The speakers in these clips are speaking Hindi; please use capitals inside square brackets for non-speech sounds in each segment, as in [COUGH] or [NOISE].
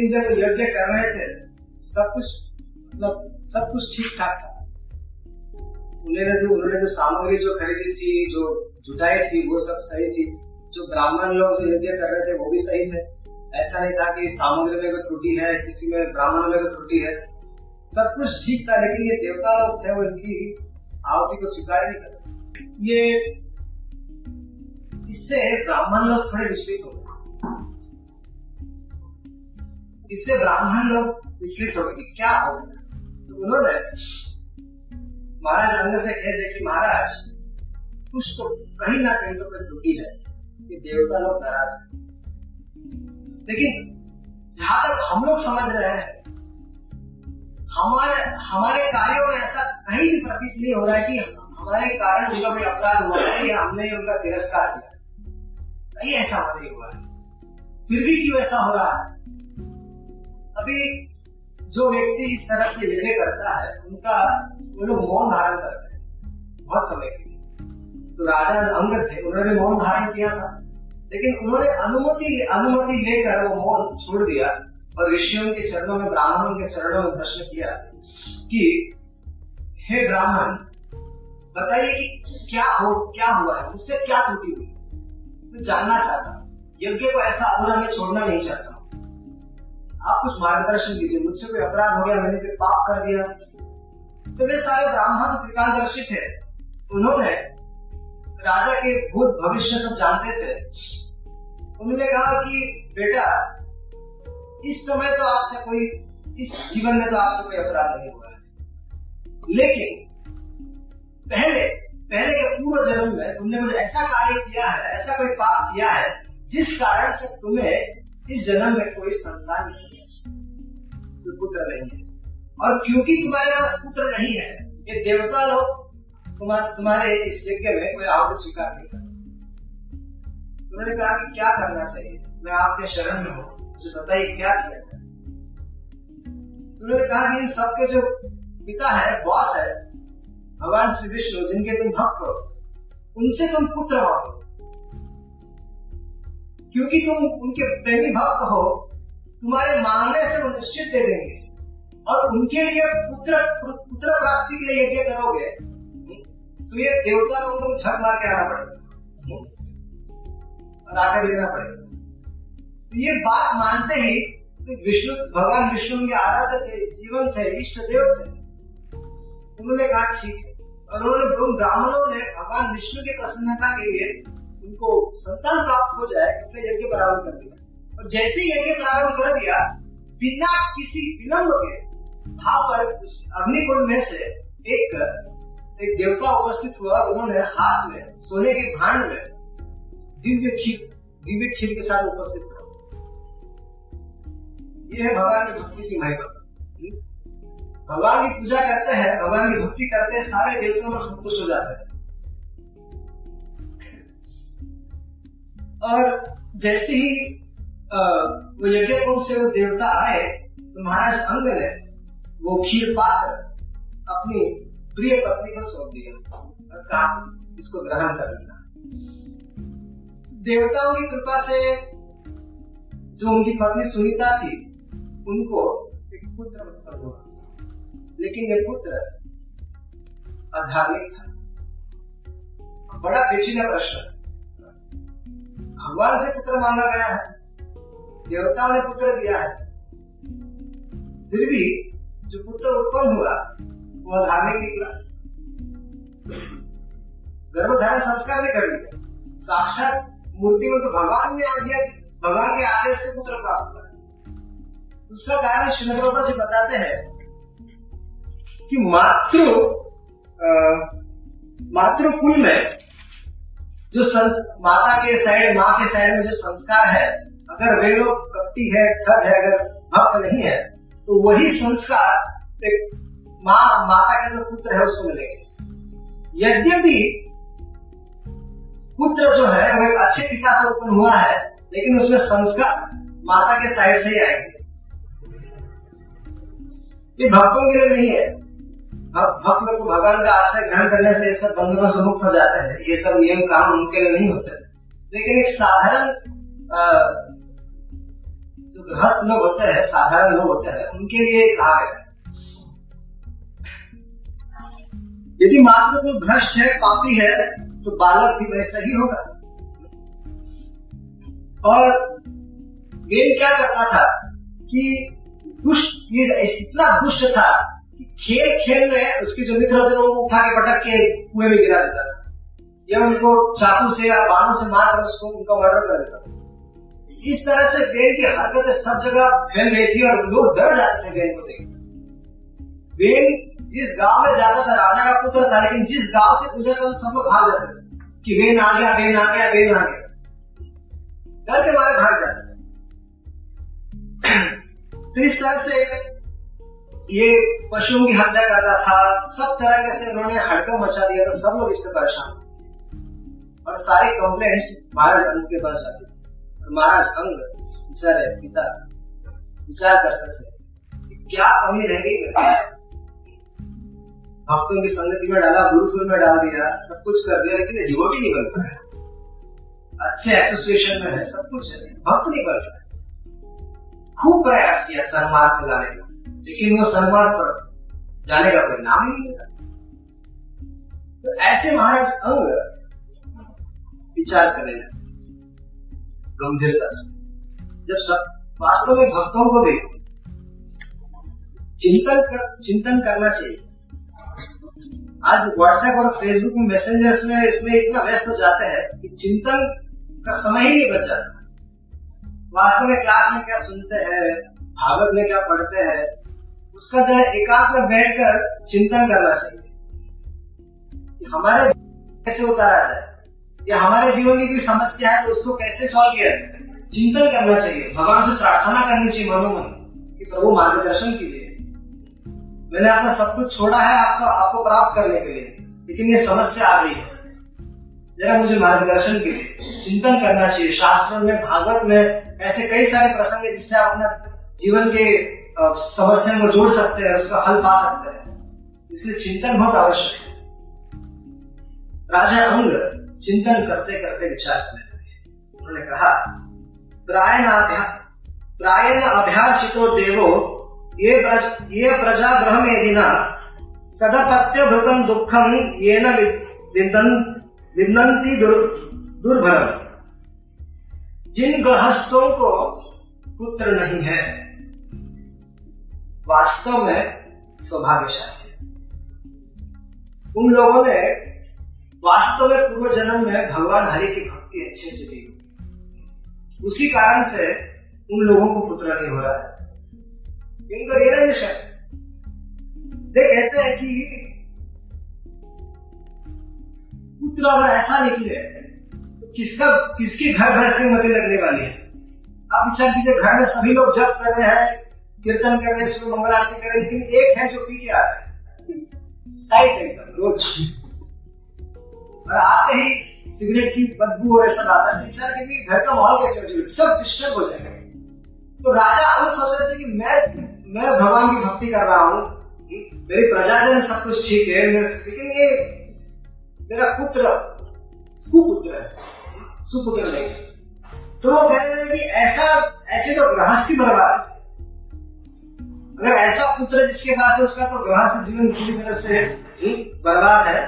लेकिन जब यज्ञ कर रहे थे, सब कुछ मतलब सब कुछ ठीक ठाक था। उन्होंने जो उन्होंने जो सामग्री जो खरीदी थी, जो जुटाई थी, वो सब सही थी। जो ब्राह्मण लोग जो यज्ञ कर रहे थे, वो भी सही थे। ऐसा नहीं था कि सामग्री में कोई त्रुटि है, किसी में, ब्राह्मण में कोई त्रुटि है। सब कुछ ठीक था, लेकिन ये देवता लोग थे, वो इनकी आहुति को स्वीकार नहीं करते ये, इससे ब्राह्मण लोग थोड़े विचलित हो गए। इससे ब्राह्मण लोग विचलित हो गए क्या हो गया? तो उन्होंने महाराज अंग से कह दिया कि महाराज, कुछ तो कहीं ना कहीं तो कोई त्रुटि है कि देवता लोग नाराज़ है। लेकिन जहाँ तक हम लोग समझ रहे हैं, हमारे हमारे कार्यों में ऐसा कहीं भी प्रतीत नहीं हो रहा है कि हमारे कारण उनका कोई अपराध हुआ है या हमने उनका तिरस्कार किया। नहीं ऐसा नहीं हुआ है। फिर भी क्यों ऐसा हो रहा है? अभी जो व्यक्ति इस तरह से यज्ञ करता है, उनका वो लोग मौन धारण करते हैं, बहुत समय के लिए। तो राजा अंग थे, उन्होंने मौन धारण किया था। लेकिन उन्होंने अनुमति अनुमति लेकर वो मौन छोड़ दिया और ऋषियों के चरणों में, ब्राह्मणों के चरणों में प्रश्न किया कि, हे ब्राह्मण, बताइए कि क्या हो, क्या हुआ है? उससे क्या त्रुटि हुई? मैं जानना चाहता यज्ञ को ऐसा अधूरा में छोड़ना नहीं चाहता आप कुछ मार्गदर्शन दीजिए मुझसे कोई अपराध हो गया, मैंने कोई पाप कर दिया। तो वे सारे ब्राह्मण त्रिकालदर्शी थे। उन्होंने राजा के भूत भविष्य सब जानते थे। उन्होंने कहा कि, बेटा, इस समय तो आपसे कोई, इस जीवन में तो आपसे कोई अपराध नहीं हुआ है। लेकिन, पहले पहले के पूर्व जन्म में तुमने कुछ ऐसा कार्य किया है, ऐसा कोई पाप किया है, जिस कारण से तुम्हें इस जन्म में कोई संतान नहीं कोई पुत्र नहीं है। और क्योंकि तुम्हारे पास पुत्र नहीं है, ये देवता लोग तुम्हारे तुम्हारे इस यज्ञ में कोई आहुति स्वीकार नहीं करते। उन्होंने कहा कि क्या करना चाहिए? मैं आपके शरण में हूँ, मुझे बताइए क्या किया जाए। तो उन्होंने कहा कि इन सबके जो पिता है, बॉस है, भगवान श्री विष्णु, जिनके तुम भक्त हो, उनसे तुम पुत्र मांगो क्योंकि तुम उनके प्रेमी भक्त हो तुम्हारे मांगने से वो निश्चित दे देंगे। और उनके लिए पुत्र पुत्र प्राप्ति के लिए यज्ञ करोगे तो ये देवता लोगों को झक मार के आना पड़ेगा। और आकर लेना पड़ेगा। तो ये बात मानते ही विष्णु, भगवान विष्णु उनके आराध्य थे, जीवन थे, इष्ट देव थे। उन्होंने कहा, ठीक है। और उन्होंने उन ब्राह्मणों ने भगवान विष्णु की प्रसन्नता के लिए उनको संतान प्राप्त हो जाए, इसलिए यज्ञ प्रारंभ कर दिया। और जैसे ही यज्ञ प्रारंभ कर दिया, बिना किसी विलंब के, वहाँ पर उस अग्निकुंड में से एक एक देवता उपस्थित हुआ। उन्होंने हाथ में, सोने के भांड में दिव्य खीर दिव्य खीर के साथ उपस्थित हुआ। ये है भगवान की भक्ति की महिमा। भगवान की पूजा करते हैं, भगवान की भक्ति करते हैं, सारे देवताओं में संतुष्ट हो जाते हैं। और जैसे ही वो यज्ञ कुंड से वो देवता आए तो महाराज अंग ने वो खीर पात्र अपनी प्रिय पत्नी को सौंप दिया और कहा, इसको ग्रहण कर लेना। देवताओं की कृपा से जो उनकी पत्नी सुनीता थी, उनको एक पुत्र उत्पन्न हुआ। लेकिन ये पुत्र अधार्मिक था। बड़ा पेचीदा प्रश्न। भगवान से पुत्र मांगा गया है। देवताओं ने पुत्र दिया है। फिर भी जो पुत्र उत्पन्न हुआ वह अधार्मिक निकला। गर्भधारण संस्कार ने कर लिया। साक्षात मूर्ति में तो भगवान ने आ दिया भगवान के आदेश से पुत्र प्राप्त हुआ। उसका कारण श्रीनगरोता जी बताते हैं कि मातृ मातृ कुल में जो संस, माता के साइड माँ के साइड में जो संस्कार है अगर वे लोग कपटी है, ठग है, अगर भक्त नहीं है तो वही संस्कार एक माँ, माता का जो पुत्र है, उसको मिलेंगे। यद्यपि पुत्र जो है, वो एक अच्छे पिता से उत्पन्न हुआ है, लेकिन उसमें संस्कार माता के साइड से ही आएँगे। ये भक्तों के लिए नहीं है। भक्त तो भगवान का आश्रय ग्रहण करने से ये सब बंधनों से मुक्त हो जाते हैं। ये सब नियम, काम उनके लिए नहीं होते। लेकिन एक साधारण जो गृहस्थ लोग होते हैं, साधारण लोग होते हैं, उनके लिए कहा गया है। यदि मात्र तो भ्रष्ट है, पापी है तो बालक भी वैसा ही होगा। और वेन क्या करता था कि दुष्ट, ये इतना दुष्ट था कि खेल खेल में उसके जो मित्र होते वो उठा के पटक के कुएँ में गिरा देता था। या उनको चाकू से या बाणों से मार कर उसको, उनका मर्डर कर देता था। इस तरह से बेन की हरकतें सब जगह फैल गई थी और लोग डर जाते थे बेन को देख। बेन जिस गाँव में जाता था, राजा का पुत्र था, लेकिन जिस गाँव से गुजरता था सब लोग भाग जाते थे कि बेन आ गया बेन आ गया बेन आ गया। डर के मारे भाग जाते थे। [CLEARS THROAT] तो इस तरह से ये पशुओं की हत्या करता था, सब तरह के से उन्होंने हड़कम मचा दिया था, सब लोग इससे परेशान। और सारे कंप्लेंट्स महाराज अंग के पास जाते थे। महाराज अंग बेचारे पिता विचार करते थे क्या कमी रह गई भक्तों की संगति में डाला, गुरुकुल में डाल दिया, सब कुछ कर दिया, लेकिन डिवोटी नहीं बन पाया। अच्छे एसोसिएशन में है, सब कुछ है, भक्त नहीं बन पाया। खूब प्रयास किया सन्मार्ग में लाने का, लेकिन वो सन्मार्ग पर जाने का कोई नाम ही नहीं मिला। तो ऐसे महाराज अंग विचार करने लगे गंभीरता से। जब सब वास्तव में भक्तों को भी चिंतन कर, चिंतन करना चाहिए। आज व्हाट्सएप और फेसबुक में मैसेंजर्स में इसमें इतना व्यस्त हो जाते हैं कि चिंतन का समय ही नहीं बच जाता। वास्तव में क्लास में क्या सुनते हैं, भागवत में क्या पढ़ते हैं, उसका जो है एकांत में बैठकर चिंतन करना चाहिए। हमारे कैसे उतारा जाए। या हमारे जीवन की कोई समस्या है तो उसको कैसे सॉल्व किया जाए? चिंतन करना चाहिए। भगवान से प्रार्थना करनी चाहिए मनोमन कि प्रभु मार्गदर्शन कीजिए। मैंने आपका सब कुछ छोड़ा है आपको आपको प्राप्त करने के लिए, लेकिन ये समस्या आ गई है। जरा मुझे मार्गदर्शन के लिए चिंतन करना चाहिए। शास्त्रों में, भागवत में ऐसे कई सारे प्रसंग है जिससे आप अपना जीवन के समस्या को जोड़ सकते हैं, उसका हल पा सकते हैं। इसलिए चिंतन बहुत आवश्यक है। राजा अंग चिंतन करते करते विचार करने लगे। उन्होंने कहा प्रायण प्रायण अभ्याचितो देवो ये प्रज ये प्रजा ग्रह में कदपत्य भृतम दुखम ये न विदंती दुर, दुर्भरम। जिन गृहस्थों को पुत्र नहीं है वास्तव में सौभाग्यशाली है। उन लोगों ने वास्तव में पूर्व जन्म में भगवान हरि की भक्ति अच्छे से की उसी कारण से उन लोगों को पुत्र नहीं हो रहा है। इनका रियलाइजेशन वे कहते हैं कि पुत्र अगर ऐसा निकले तो किसका, किसकी घर भैंस की मती लगने वाली है? आप विचार कीजिए, घर में सभी लोग जप कर रहे हैं, कीर्तन कर रहे हैं सुबह मंगल आरती कर रहे हैं, लेकिन एक है जो पी के आ रहा है। Tight tight rose. और आते ही सिगरेट की बदबू और ऐसा आता है। विचार कीजिए घर का माहौल कैसे हो सब डिस्टर्ब हो जाएगा। तो राजा अलग सोच रहे थे कि मैं मैं भगवान की भक्ति कर रहा हूँ। मेरी प्रजाजन सब कुछ ठीक है लेकिन ये मेरा पुत्र, सुपुत्र है। सुपुत्र नहीं। तो वो कह रहे कि ऐसा, ऐसे तो गृहस्थी बर्बाद अगर ऐसा पुत्र जिसके पास है, उसका तो गृहस्थ जीवन पूरी तरह से बर्बाद है।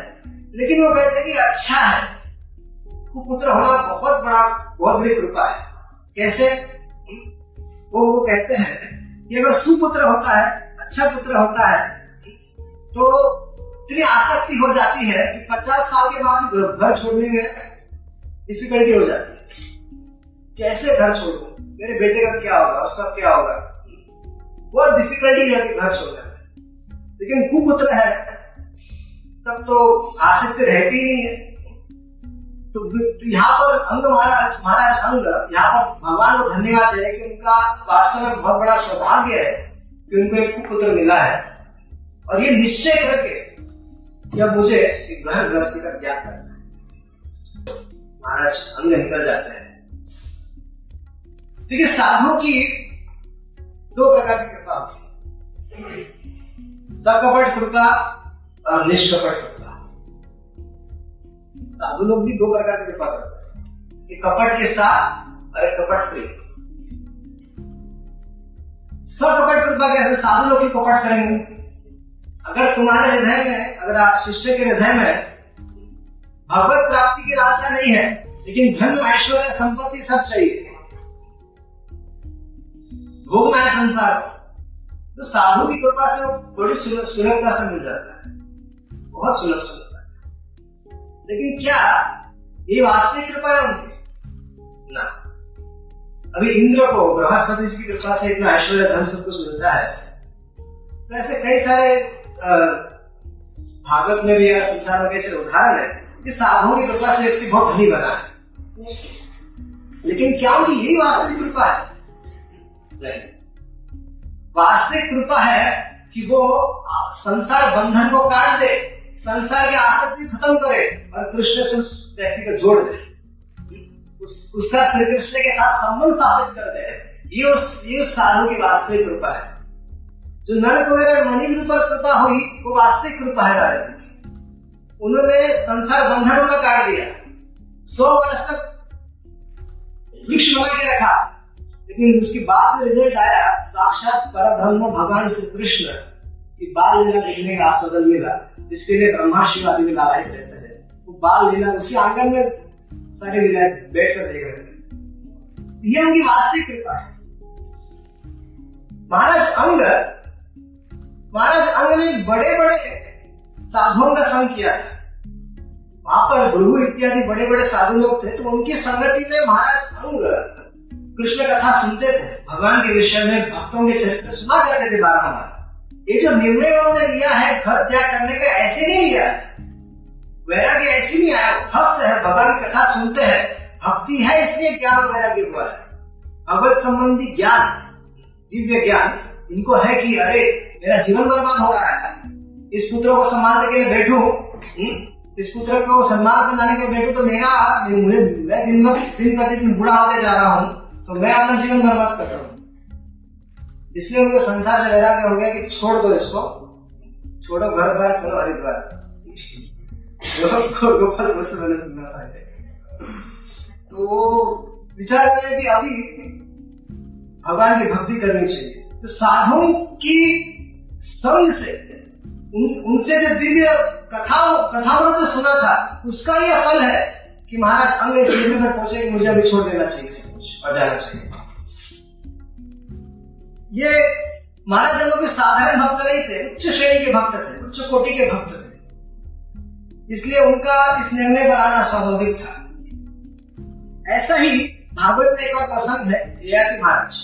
लेकिन वो कहते हैं कि अच्छा है। पुत्र होना बहुत बड़ा, बहुत बड़ी कृपा है। कैसे? वो वो कहते हैं कि अगर सुपुत्र होता है अच्छा पुत्र होता है तो इतनी आसक्ति हो जाती है कि पचास साल के बाद घर छोड़ने में डिफिकल्टी हो जाती है। कैसे घर छोड़ू? मेरे बेटे का क्या होगा? उसका क्या होगा? बहुत डिफिकल्टी जाती घर छोड़ने में। लेकिन कुपुत्र है तब तो आसक्ति रहती ही नहीं है। तो यहाँ पर अंग महाराज महाराज अंग, यहाँ पर भगवान को धन्यवाद दे रहे कि उनका वास्तव में बहुत बड़ा सौभाग्य है कि उनको एक पुत्र मिला है। और ये निश्चय करके अब मुझे एक घर गृहस्थी का त्याग करना है। महाराज, अंग निकल जाते हैं। देखिए साधु की दो प्रकार की कृपा होती है। सकपट कृपा और निष्कपट कृपा साधु लोग भी दो प्रकार की कृपा करते हैं। कपट के साथ और एक कपट फ्री स्वकपट कृपा कैसे साधु लोग ही कपट करेंगे। अगर तुम्हारे हृदय में, अगर आप शिष्य के हृदय में भगवत प्राप्ति की लालसा नहीं है, लेकिन धन, ऐश्वर्य, संपत्ति सब चाहिए। भोगना है संसार। तो साधु की कृपा से थोड़ी सुलभता से मिल जाता है। बहुत सुलभ से मिलता है। लेकिन क्या ये वास्तविक कृपा है उनकी? ना। अभी इंद्र को, बृहस्पति की कृपा से इतना ऐश्वर्य, धन सब कुछ मिलता है। तो ऐसे कई सारे भागवत में भी या संसार में कैसे उदाहरण है? कि साधुओं की कृपा से व्यक्ति बहुत धनी बना है। लेकिन क्या उनकी यही वास्तविक कृपा है? नहीं। वास्तविक कृपा है कि वो संसार बंधन को काट दे। संसार की आसक्ति खत्म करे और कृष्ण से उस व्यक्ति को जोड़ दे। उस, उसका श्री कृष्ण के साथ संबंध स्थापित कर दे। ये उस ये उस साधु की वास्तविक कृपा है। जो नरक वगैरह मणि ऊपर कृपा हुई वो वास्तविक कृपा है नारद जी उन्होंने संसार बंधनों का काट दिया। सौ वर्ष तक वृक्ष बना के रखा। लेकिन उसके बाद रिज़ल्ट आया साक्षात पर ब्रह्म भगवान श्री कृष्ण। की बाल लीला देखने का आस्वादन मिला जिसके लिए ब्रह्मा शिव आदि में लाभायित रहते हैं, वो बाल लीला उसी आँगन में सारे लीला बैठ कर देख रहे थे ये उनकी वास्तविक कृपा है। महाराज अंग महाराज अंग ने बड़े बड़े साधुओं का संग किया था वहाँ पर गुरु इत्यादि बड़े बड़े साधु लोग थे तो उनकी संगति में महाराज अंग कृष्ण कथा सुनते थे। भगवान के विषय में भक्तों के चरित्र सुना करते थे बारह बारम्बार ये जो निर्णय उन्होंने लिया है घर त्याग करने का ऐसे नहीं लिया है। वैराग्य ऐसे नहीं आया। भक्त है भगवान की कथा सुनते हैं। भक्ति है इसलिए ज्ञान और वैराग्य हुआ है। भगवत संबंधी ज्ञान दिव्य ज्ञान इनको है कि अरे मेरा जीवन बर्बाद हो रहा है। इस पुत्र को संभालने के लिए बैठू हम्म, इस पुत्र को सम्मान बनाने के लिए बैठू तो मेरा मुझे मैं दिन दिन प्रतिदिन बूढ़ा होते जा रहा हूँ तो मैं अपना जीवन बर्बाद कर रहा हूँ। इसलिए उनको संसार से वैराग्य हो गया कि छोड़ दो इसको। छोड़ो घर बार चलो हरिद्वार। गोपाल मैंने सुना था तो विचार करें कि अभी भगवान की भक्ति करनी चाहिए। तो साधुओं की संग से उन, उनसे जो दिव्य कथा कथाओं जो सुना था उसका यह फल है कि महाराज अंग इस पर पहुँचे कि मुझे अभी छोड़ देना चाहिए सब कुछ और जाना चाहिए। ये महाराज अंगों के साधारण भक्त नहीं थे, उच्च श्रेणी के भक्त थे, उच्च कोटि के भक्त थे। इसलिए उनका इस निर्णय पर आना स्वाभाविक था। ऐसा ही भागवत में एक और प्रसंग है, ययाति महाराज।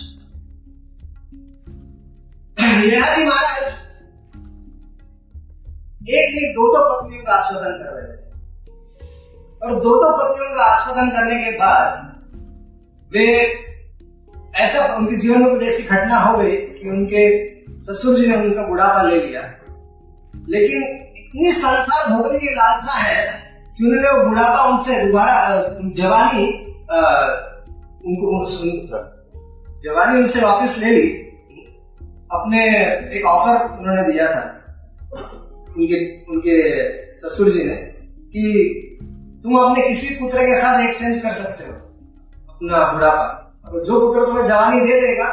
ययाति महाराज एक दिन दो दो पत्नियों का आस्वादन कर रहे थे। और दो दो पत्नियों का आस्वादन करने के बाद वे ऐसा उनके जीवन में कुछ ऐसी घटना हो गई कि उनके ससुर जी ने उनका बुढ़ापा ले लिया। लेकिन इतनी संसार भोगने की लालसा है कि उन्होंने वो बुढ़ापा उनसे दोबारा जवानी उनको जवानी उनसे वापस ले ली। अपने एक ऑफ़र उन्होंने दिया था, उनके उनके ससुर जी ने, कि तुम अपने किसी पुत्र के साथ एक्सचेंज कर सकते हो, अपना बुढ़ापा। और जो पुत्र तुम्हें जवानी दे देगा,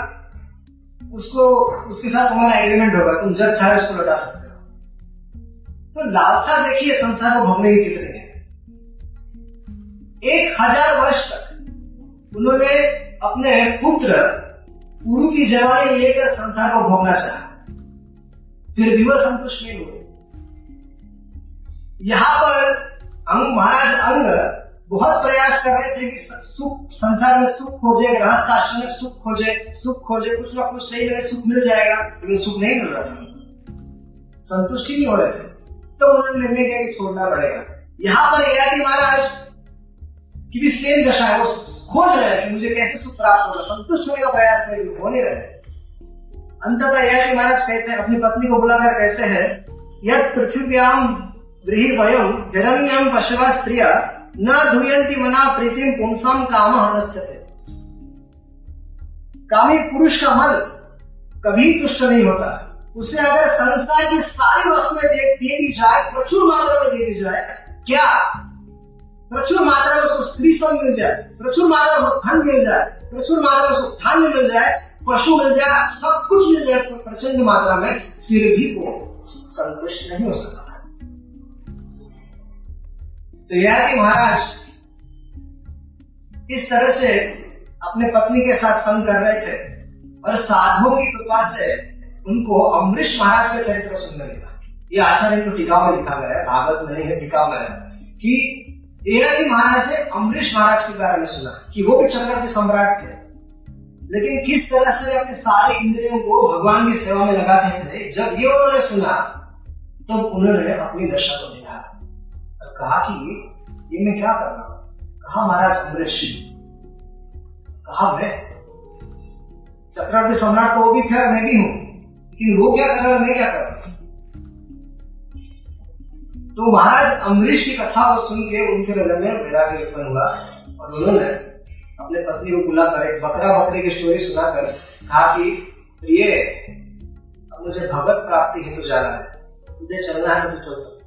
उसको, उसके साथ तुम्हारा एग्रीमेंट होगा, तुम जब चाहे उसको लौटा सकते हो। तो लालसा देखिए संसार को भोगने की कितनी है। एक हज़ार वर्ष तक उन्होंने अपने पुत्र गुरु की जवानी लेकर संसार को भोगना चाहा। फिर भी वह संतुष्ट नहीं हुए। यहाँ पर अंग, महाराज अंग बहुत प्रयास कर रहे थे कि सुख, संसार में सुख खोजे गृहस्थ आश्रम में सुख खोजे सुख खोजे कुछ ना कुछ सही लगे सुख मिल जाएगा, लेकिन सुख नहीं मिल रहा था। संतुष्टि नहीं हो रहे थे। तो उन्होंने निर्णय किया कि छोड़ना पड़ेगा। यहाँ पर यह कि महाराज की भी सेम दशा है, वो खोज रहे हैं कि मुझे कैसे सुख प्राप्त होगा। संतुष्ट होने का प्रयास में हो नहीं रहे। अंततः यह महाराज कहते हैं, अपनी पत्नी को बुलाकर कहते हैं यद पृथ्व्याम गृही वयम हिरण्यम पशवा स्त्रिया न धुयंती मना प्रीतिम पुंसम काम हदस्यते कामी पुरुष का मन कभी तुष्ट नहीं होता। उसे अगर संसार की सारी वस्तुएँ दे दी जाए, प्रचुर मात्रा में दे दी जाए, क्या? प्रचुर मात्रा में उसको स्त्री संग मिल जाए, प्रचुर मात्रा में धन मिल जाए, प्रचुर मात्रा में उसको धान्य मिल जाए, पशु मिल जाए, सब कुछ मिल जाए प्रचंड मात्रा में फिर भी वो संतुष्ट नहीं हो सकता। तो यदि महाराज इस तरह से अपने पत्नी के साथ संग कर रहे थे और साधुओं की कृपा से उनको अमरीश महाराज का चरित्र सुनने मिला। ये आचार्य को टीका में लिखा गया है, भागवत में नहीं है, टीका में है कि एरादी महाराज ने अमरीश महाराज के बारे में सुना कि वो भी चक्रवर्ती सम्राट थे। लेकिन किस तरह से अपने सारे इंद्रियों को भगवान की सेवा में लगाते थे, जब ये उन्होंने सुना तो उन्होंने अपनी दशा को देखा और कहा कि ये मैं क्या कर रहा कहा महाराज अमरीश कहा मैं? चक्रवर्ती सम्राट तो वो भी थे मैं भी हूँ। लेकिन वो क्या कर रहा मैं क्या कर रहा तो महाराज, अमरीश की कथा को सुन के उनके हृदय में वैराग्य उत्पन्न हुआ और उन्होंने अपने पत्नी को बुलाकर एक बकरा बकरी की स्टोरी सुनाकर कहा कि, प्रिय, अब मुझे भगवत प्राप्ति हेतु जाना है। मुझे चलना है तो चल सकती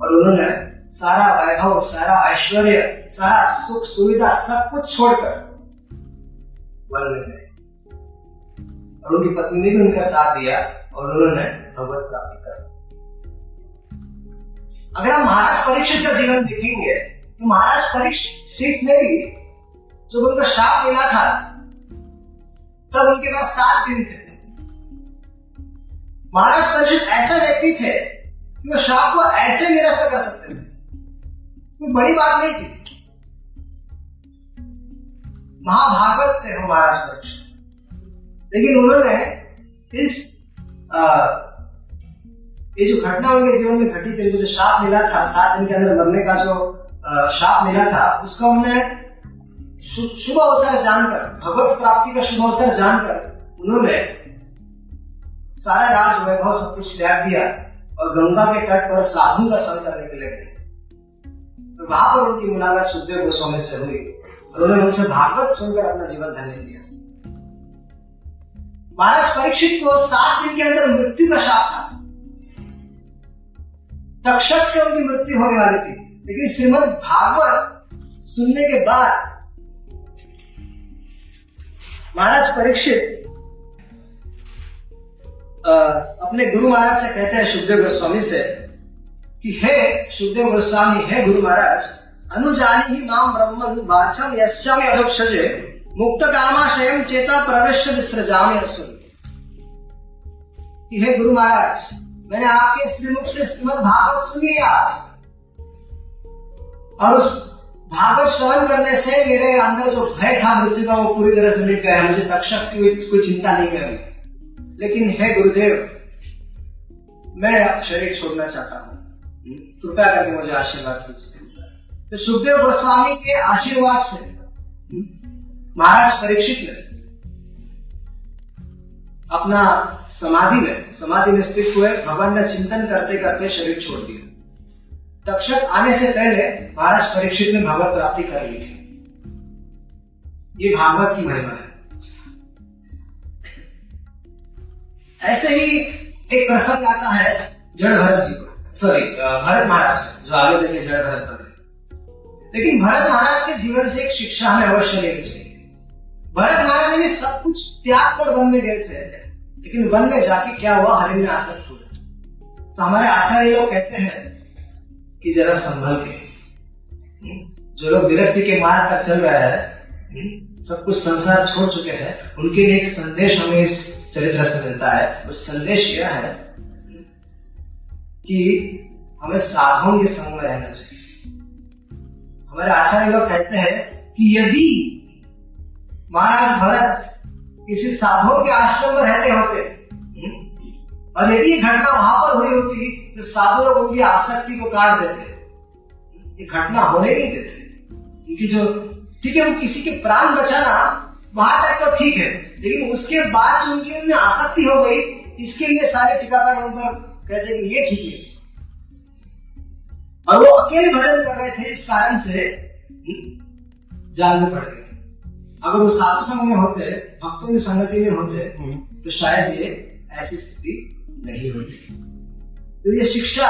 और उन्होंने सारा वैभव, सारा ऐश्वर्य, सारा सुख, सुविधा सब कुछ छोड़कर वन में गए। और उनकी पत्नी ने भी उनका साथ दिया और उन्होंने भगवत प्राप्ति कर अगर हम महाराज परीक्षित का जीवन देखेंगे तो महाराज परीक्षित ने भी जब उनका श्राप मिला था, तब उनके पास सात दिन थे। महाराज परीक्षित ऐसे व्यक्ति थे वो शाप को ऐसे निरस्त कर सकते थे। कोई बड़ी बात नहीं थी। महाभागवत थे महाराज परीक्षित लेकिन उन्होंने इस आ, ये जो घटना उनके जीवन में घटी थी जो शाप मिला था सात दिन के अंदर मरने का जो शाप मिला था उसका उन्होंने शुभ अवसर जानकर भगवत प्राप्ति का शुभ अवसर जानकर उन्होंने सारा राज वैभव सब कुछ त्याग दिया। और गंगा के तट पर साधु का संग करने के लिए गए। तो वहाँ पर उनकी मुलाकात सुखदेव गोस्वामी से हुई और उन्होंने उनसे भागवत सुनकर अपना जीवन धन्य लिया महाराज परीक्षित को सात दिन के अंदर मृत्यु का शाप था। तक्षक से उनकी मृत्यु होने वाली थी। लेकिन श्रीमद भागवत सुनने के बाद महाराज परीक्षित अपने गुरु महाराज से कहते हैं सुखदेव गोस्वामी से कि हे सुखदेव गोस्वामी, हे गुरु महाराज, अनुजानी ही नाम ब्रह्मन वाचम यश्यामि अधोक्षजे, मुक्त कामाशयम चेता प्रवेश विसृजामि असुर। हे गुरु महाराज, मैंने आपके श्रीमुख से श्रीमद भागवत सुन लिया और उस भागवत श्रवण करने से मेरे अंदर जो भय था, मृत्यु का, वो पूरी तरह से मिट गया मुझे तक्षक की कोई चिंता नहीं है लेकिन हे गुरुदेव मैं शरीर छोड़ना चाहता हूँ। कृपया करके मुझे आशीर्वाद कीजिए तो सुखदेव गोस्वामी के आशीर्वाद से महाराज परीक्षित ने अपना समाधि में समाधि में स्थित हुए भगवान का चिंतन करते करते शरीर छोड़ दिया। तक्षक आने से पहले महाराज परीक्षित ने भगवत प्राप्ति कर ली थी। ये भागवत की महिमा है। ऐसे ही एक प्रसंग आता है जड़ भरत जी को। सॉरी भरत महाराज का, जो आगे जाके जड़ भरत बने। लेकिन भरत महाराज के जीवन से एक शिक्षा हमें अवश्य लेनी चाहिए। भरत महाराज ने सब कुछ त्याग कर वन में गए थे, लेकिन वन में जाके क्या हुआ हरिण में आसक्त हुए। तो हमारे आचार्य लोग कहते हैं कि जरा संभल के। जो लोग विरक्ति के मार्ग पर चल रहा है सब कुछ संसार छोड़ चुके हैं। उनके लिए एक संदेश हमें इस चरित्र से मिलता है। उस संदेश यह है कि हमें साधुओं के संग में रहना चाहिए। हमारे आचार्य लोग कहते हैं कि यदि महाराज भरत किसी साधुओं के आश्रम में रहते होते और यदि ये घटना वहाँ पर हुई होती तो साधु लोग उनकी आसक्ति को काट देते। ये घटना होने नहीं देते। उनकी जो ठीक है वो किसी के प्राण बचाना वहाँ तक तो ठीक है लेकिन उसके बाद जो उनकी उनमें आसक्ति हो गई इसके लिए सारे टीकाकार उन पर कहते कि ये ठीक है। और वो अकेले भजन कर रहे थे इस कारण से जान में पड़ गए। अगर वो साधु संग में होते भक्तों की संगति में होते हम्म। तो शायद ये ऐसी स्थिति नहीं होती। तो ये शिक्षा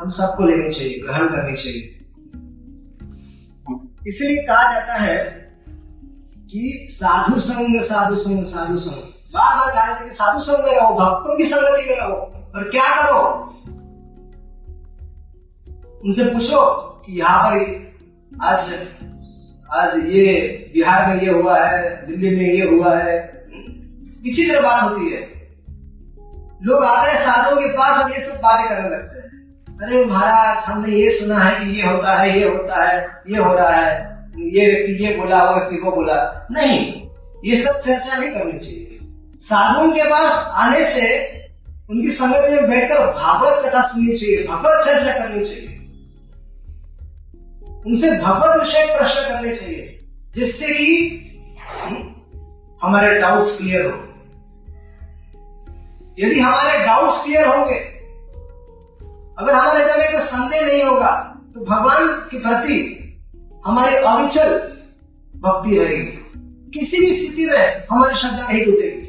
हम सबको लेनी चाहिए ग्रहण करनी चाहिए। इसलिए कहा जाता है कि साधु संग साधु संग साधु संग। बार बार कहा जाता है कि साधु संग में रहो, भक्तों की संगति में रहो। और क्या करो? उनसे पूछो कि यहाँ पर आज आज ये बिहार में ये हुआ है, दिल्ली में ये हुआ है। विचित्र बात होती है। लोग आते हैं साधुओं के पास और ये सब बातें करने लगते हैं। अरे महाराज, हमने ये सुना है कि ये होता है, ये होता है, ये हो रहा है। ये व्यक्ति ये बोला, वो व्यक्ति को बोला। नहीं, ये सब चर्चा नहीं करनी चाहिए। साधुओं के पास आने से उनकी संगत में बैठकर भागवत कथा सुननी चाहिए, भगवत चर्चा करनी चाहिए। उनसे भगवत विषय प्रश्न करने चाहिए, जिससे कि हमारे डाउट्स क्लियर हो। यदि हमारे डाउट्स क्लियर होंगे अगर हमारे हृदय में कोई संदेह नहीं होगा तो भगवान के प्रति हमारी अविचल भक्ति रहेगी। किसी भी स्थिति में हमारी श्रद्धा नहीं टूटेगी।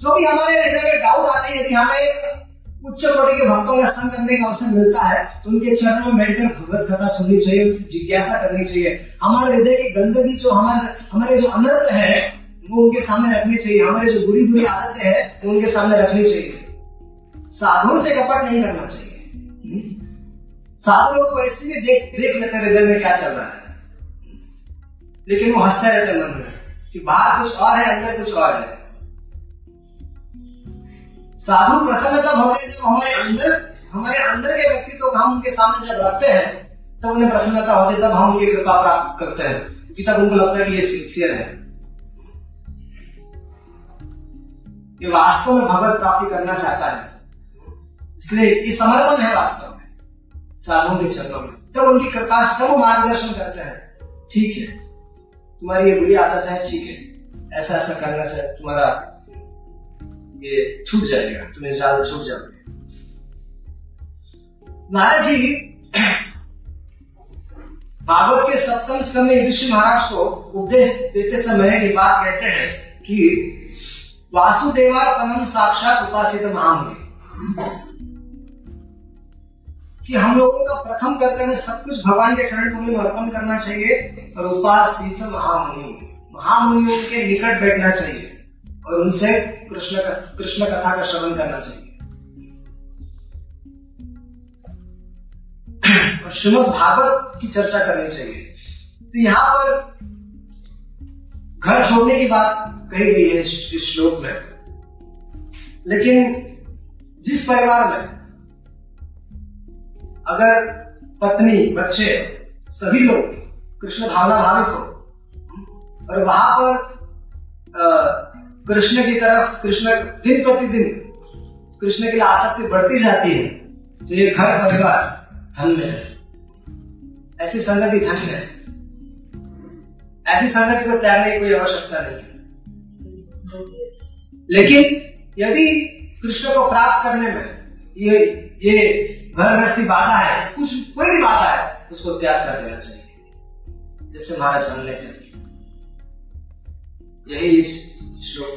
जो भी हमारे हृदय में डाउट आते हैं, यदि हमें उच्च कोटि के भक्तों का संग करने का अवसर मिलता है तो उनके चरणों में बैठकर भगवत कथा सुननी चाहिए, उनसे जिज्ञासा करनी चाहिए। हमारे हृदय की गंदगी जो हमारे हमारे जो अनर्थ है, वो उनके सामने रखनी चाहिए। हमारे जो बुरी बुरी आदतें हैं, वो उनके सामने रखनी चाहिए। साधुओं से कपट नहीं करना चाहिए। साधु लोग तो ऐसे भी देख देख लेते हृदय में क्या चल रहा है। लेकिन वो हँसते रहते मन में कि बाहर कुछ और है, अंदर कुछ और है। साधु प्रसन्न तब होते हैं जब हमारे अंदर हमारे अंदर के व्यक्तित्व को हम उनके सामने जब रखते हैं, तब उन्हें प्रसन्नता होती है, तब हम उनकी कृपा प्राप्त करते हैं कि तब उनको लगता है कि ये सिंसियर है। ये वास्तव में भगवत प्राप्ति करना चाहता है। इसलिए ये समर्पण है वास्तव में, साधुओं के चरणों में। तब उनकी कृपा से वो मार्गदर्शन करते हैं। ठीक है, तुम्हारी ये बुरी आदत है, ठीक है। ऐसा ऐसा करने से तुम्हारा ये छूट जाएगा, तुम्हें ज़्यादा छूट जाओगे नारद जी, भागवत के सप्तम स्कंद में युधिष्ठिर महाराज को उपदेश देते समय ये बात कहते हैं कि वासुदेवा पनम साक्षात उपासित महामुनि कि हम लोगों का प्रथम कर्तव्य सब कुछ भगवान के चरण कमल में अर्पण करना चाहिए और उपासित महामुनि महामुनियों के निकट बैठना चाहिए और उनसे कृष्ण कृष्ण कथा का श्रवण करना चाहिए। और श्रीमद भागवत की चर्चा करनी चाहिए। तो यहाँ पर घर छोड़ने की बात कही गई है इस श्लोक में। लेकिन जिस परिवार में अगर पत्नी, बच्चे, सभी लोग कृष्ण भावना भावित हो, और वहाँ पर कृष्ण की तरफ़, कृष्ण दिन प्रतिदिन कृष्ण के लिए आसक्ति बढ़ती जाती है तो ये घर परिवार धन्य है। ऐसी संगति धन्य है। ऐसी संगति को त्यागने की कोई आवश्यकता नहीं है। लेकिन यदि कृष्ण को प्राप्त करने में ये ये घर गृहस्थी बाधा है, कुछ, कोई भी बाधा है तो उसको त्याग कर देना चाहिए। जैसे महाराज हमने कर यही इस श्लोक